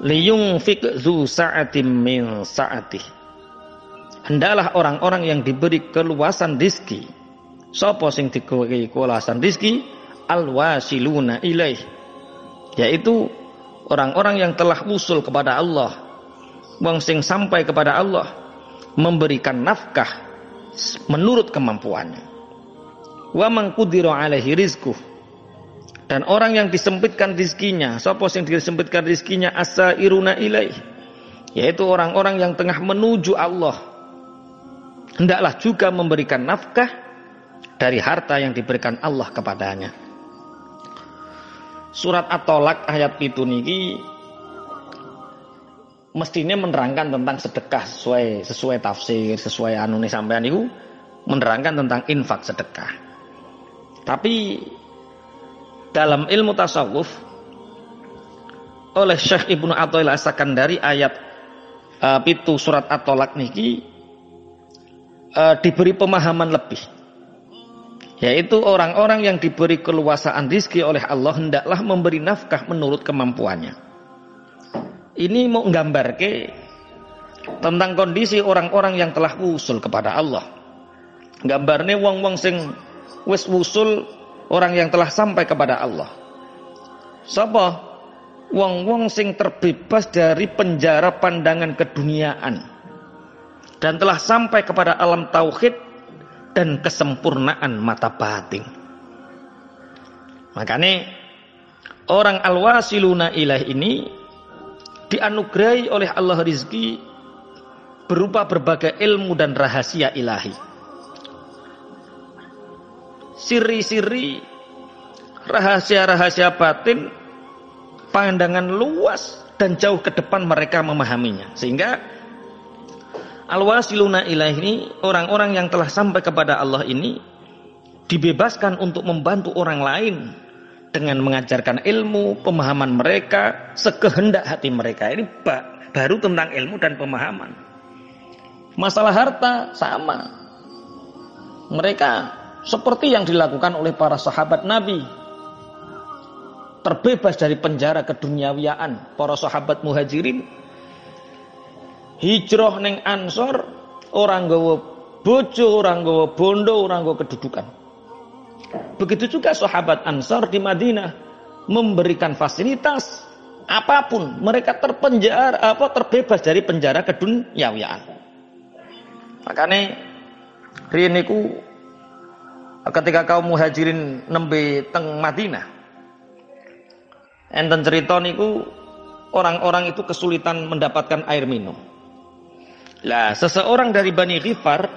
liyunfik zu sa'atim min sa'atih. Hendaklah orang-orang yang diberi keluasan rizki. Sapa sing diberi keluasan rizki? Alwasiluna ilaih. Yaitu orang-orang yang telah usul kepada Allah. Wong sing sampai kepada Allah. Memberikan nafkah menurut kemampuannya. Wa man alaihi rizquh dan orang yang disempitkan rizkinya, sapa yang disempitkan rizkinya asa iruna ilaih. Yaitu orang-orang yang tengah menuju Allah. Hendaklah juga memberikan nafkah dari harta yang diberikan Allah kepadanya. Surat At-Tolak ayat itu niki mestinya menerangkan tentang sedekah sesuai sesuai tafsir, sesuai anu sampean itu menerangkan tentang infak sedekah. Tapi dalam ilmu tasawuf oleh Syekh Ibnu Athaillah dari ayat uh, pitu surat At-Tolak niki uh, diberi pemahaman lebih. Yaitu orang-orang yang diberi keluasaan rizki oleh Allah hendaklah memberi nafkah menurut kemampuannya. Ini mau nggambar ke tentang kondisi orang-orang yang telah usul kepada Allah. Gambarnya wong-wong sing wis usul orang yang telah sampai kepada Allah. Sapa? Wong-wong sing terbebas dari penjara pandangan keduniaan dan telah sampai kepada alam tauhid dan kesempurnaan mata batin. Makanya orang al-wasiluna ilah ini dianugerahi oleh Allah rizki berupa berbagai ilmu dan rahasia ilahi siri-siri rahasia-rahasia batin pandangan luas dan jauh ke depan mereka memahaminya sehingga al-wasiluna ilaih ini orang-orang yang telah sampai kepada Allah ini dibebaskan untuk membantu orang lain dengan mengajarkan ilmu, pemahaman mereka, sekehendak hati mereka. Ini baru tentang ilmu dan pemahaman. Masalah harta sama. Mereka seperti yang dilakukan oleh para sahabat Nabi. Terbebas dari penjara keduniawiaan para sahabat muhajirin. Hijrah neng ansor, orang gawa bojo, orang gawa bondo, orang gawa kedudukan. Begitu juga sahabat ansor di Madinah memberikan fasilitas apa pun mereka terpenjara apa terbebas dari penjara keduniawiaan. Makanya riniku ketika kaum muhajirin nembe teng Madinah enten cerita niku orang-orang itu kesulitan mendapatkan air minum. Lah seseorang dari Bani Ghifar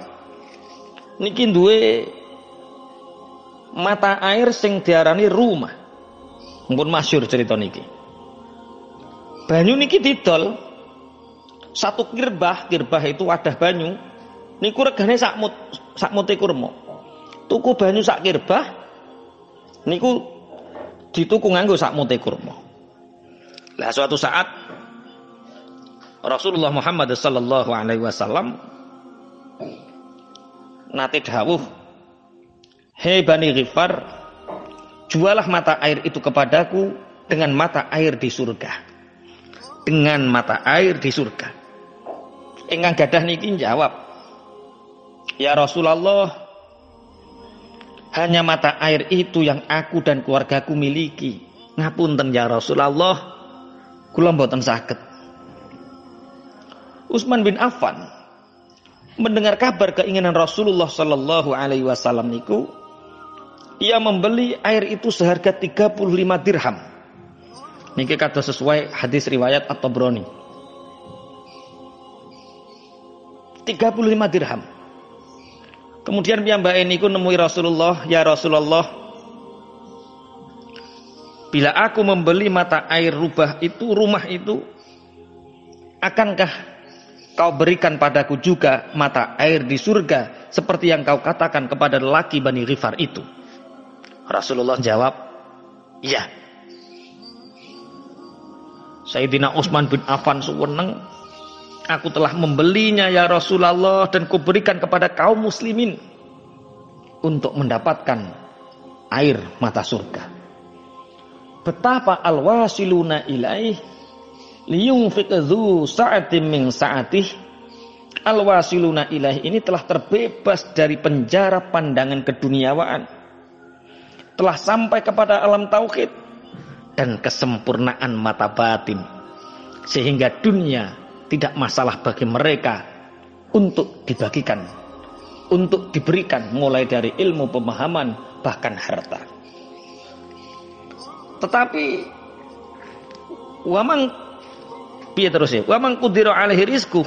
niki duwe mata air sing diarani rumah mumpun masyur cerita niki. Banyu niki didol. Satu kirbah kirbah itu wadah banyu. Niku regane sakmut sakmute kurma tuku banyu sak kirbah niku dituku nganggo sak mute kurma. Lah suatu saat Rasulullah Muhammad sallallahu alaihi wasallam nate dawuh Hei Bani Ghifar jualah mata air itu kepadaku dengan mata air di surga dengan mata air di surga ingkang gadah niki jawab Ya Rasulullah hanya mata air itu yang aku dan keluargaku miliki. Ngapunten ya Rasulullah, kula mboten saged. Utsman bin Affan mendengar kabar keinginan Rasulullah sallallahu alaihi wasallam niku ia membeli air itu seharga 35 dirham. Niki kata sesuai hadis riwayat atau broni. 35 dirham. Kemudian piyambake niku nemui Rasulullah, "Ya Rasulullah, bila aku membeli mata air rubah itu, rumah itu, akankah kau berikan padaku juga mata air di surga seperti yang kau katakan kepada lelaki Bani Rifar itu?" Rasulullah jawab, "Iya." Sayyidina Utsman bin Affan suweneng Aku telah membelinya ya Rasulullah dan kuberikan kepada kaum muslimin untuk mendapatkan air mata surga. Betapa al-wasiluna ilaih liyunfiq dzu sa'atin min sa'atih alwasiluna ilahi ini telah terbebas dari penjara pandangan keduniawaan telah sampai kepada alam tauhid dan kesempurnaan mata batin sehingga dunia tidak masalah bagi mereka untuk dibagikan untuk diberikan mulai dari ilmu pemahaman bahkan harta. Tetapi wamang piye terus ya? Wamang kudiro alaihi rizku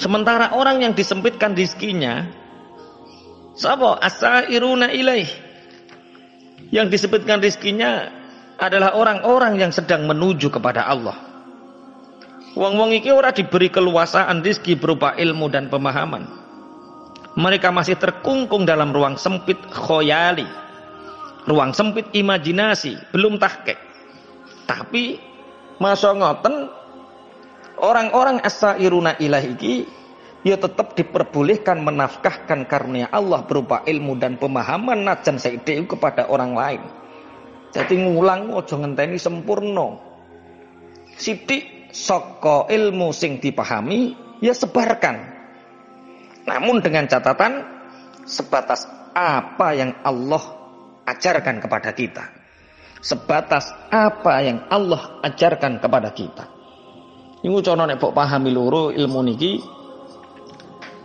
sementara orang yang disempitkan rizkinya sapa? Asairuna ilaih. Yang disebutkan rizkinya adalah orang-orang yang sedang menuju kepada Allah wong-wong iki ora diberi keluasaan rizki berupa ilmu dan pemahaman mereka masih terkungkung dalam ruang sempit khoyali ruang sempit imajinasi belum tahkek tapi Masa ngoten orang-orang asairuna ilah iki ya tetap diperbolehkan menafkahkan karunia Allah berupa ilmu dan pemahaman najan saiki kepada orang lain. Jadi ngulang ojo ngenteni sempurna. Sidik soko ilmu sing dipahami ya sebarkan. Namun dengan catatan sebatas apa yang Allah ajarkan kepada kita sebatas apa yang Allah ajarkan kepada kita. Ini cono nek mbok pahami loro ilmu niki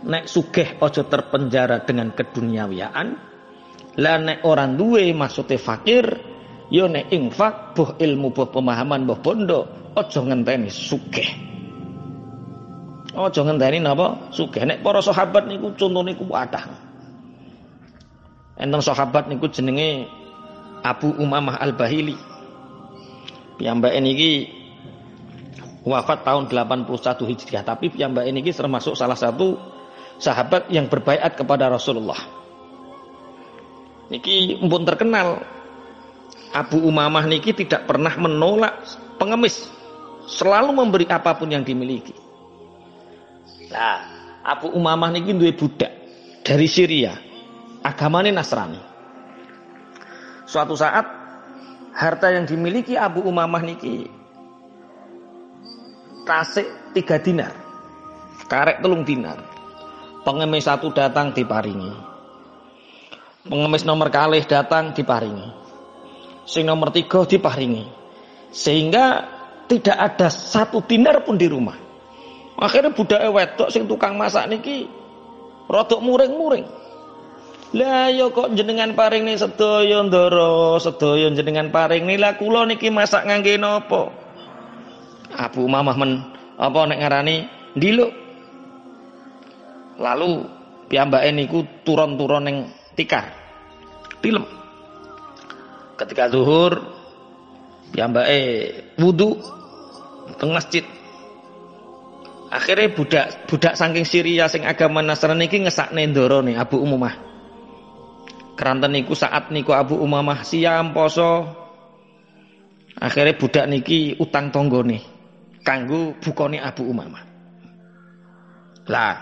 nek sugih ojo terpenjara dengan keduniawiaan. Lah nek orang duwe maksudnya fakir, yo nek infak boh ilmu boh pemahaman boh bondo ojo ngenteni sugih. Ojo ngenteni napa? Sugih. Nek para sahabat niku contoh niku wadah. Enten sahabat niku jenenge Abu Umamah Al-Bahili. Piyambake niki wafat tahun 81 Hijriah, tapi piyambake niki termasuk salah satu sahabat yang berbaiat kepada Rasulullah. Niki pun terkenal Abu Umamah niki tidak pernah menolak pengemis, selalu memberi apa pun yang dimiliki. Nah, Abu Umamah niki duwe budak dari Syria, agamanya Nasrani. Suatu saat harta yang dimiliki Abu Umamah niki tasik tiga dinar, karek telung dinar. Pengemis satu datang diparingi. Pengemis nomor kalih datang diparingi. Sing nomor tiga diparingi. Sehingga tidak ada satu dinar pun di rumah. Akhirnya budak wedok sing tukang masak niki rodok muring-muring. Lah ya kok jenengan paring nih sedaya ndara, sedaya jenengan paring nih lah kula niki masak ngangge napa? Abu Mamah men apa nek ngarani ndiluk. Lalu piyambake niku turun-turun ning tikar. Tilem. Ketika zuhur piyambake wudu teng masjid. Akhirnya budak budak saking Syria sing agama Nasrani iki ngesakne ndara nih Abu Umamah. Keranten niku saat niku Abu Umamah siam poso. Akhirnya budak niki utang nih kanggo bukoni Abu Umamah. Lah.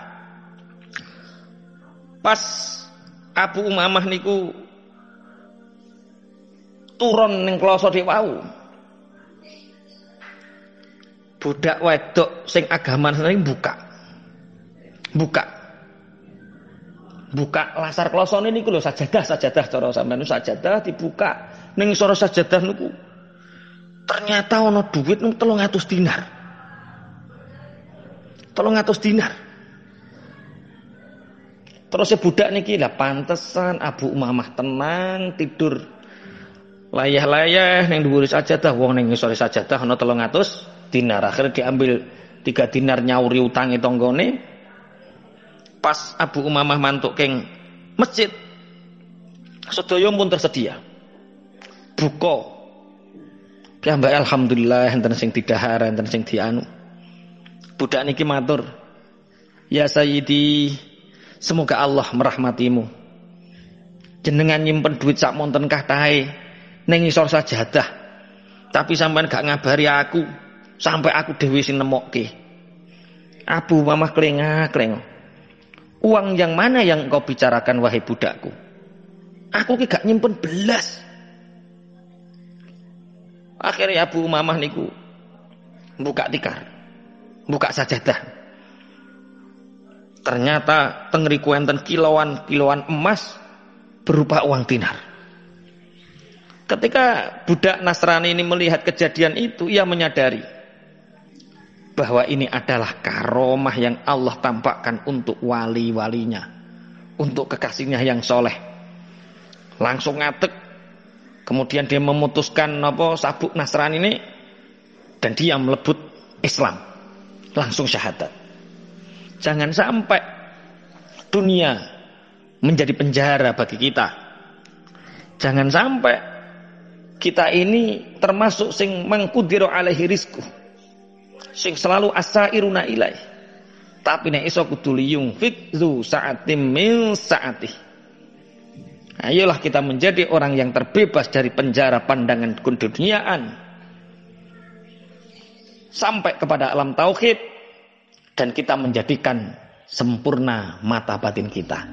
Pas Abu Umamah niku turun ning kloso dhek wau. Budak wedok sing agama sering buka. Buka. Buka lasar klosone niku lho sajadah sajadah cara sampean sajadah dibuka. Ning sora sajadah niku ternyata ana duit nung 300 dinar. 300 dinar. Terus si budak niki lah pantesan Abu Umamah tenang tidur layah-layah ning dhuwur sajadah wong ning sore sajadah ana 300 dinar. Akhirnya diambil tiga dinar nyauri utangi tonggone pas Abu Umamah mantuk keng masjid sedaya pun tersedia. Buka. Piyambak alhamdulillah enten sing didahar enten sing dianu. Budak niki matur ya sayyidi semoga Allah merahmatimu. Jenengan nyimpen duit sak monten tahai ning isor sajadah. Tapi sampean gak ngabari aku sampai aku dewi sing nemokke Abu Mamah klengah klengah Uang yang mana yang engkau bicarakan wahai budakku? Aku ki gak nyimpen belas. Akhirnya Abu Umamah niku buka tikar, buka sajadah. Ternyata tengriku enten kilauan-kilauan emas berupa uang dinar. Ketika budak Nasrani ini melihat kejadian itu, ia menyadari bahwa ini adalah karomah yang Allah tampakkan untuk wali-walinya, untuk kekasihnya yang soleh. Langsung ngatek, kemudian dia memutuskan apa sabuk Nasrani ini dan dia melebut Islam, langsung syahadat. Jangan sampai dunia menjadi penjara bagi kita. Jangan sampai kita ini termasuk sing mengkudiru alaihi rizku. Sing selalu asairuna ilaih. Tapi nek iso kudu liyungfik zu sa'atim min sa'atih. Ayolah kita menjadi orang yang terbebas dari penjara pandangan keduniaan. Sampai kepada alam tauhid dan kita menjadikan sempurna mata batin kita.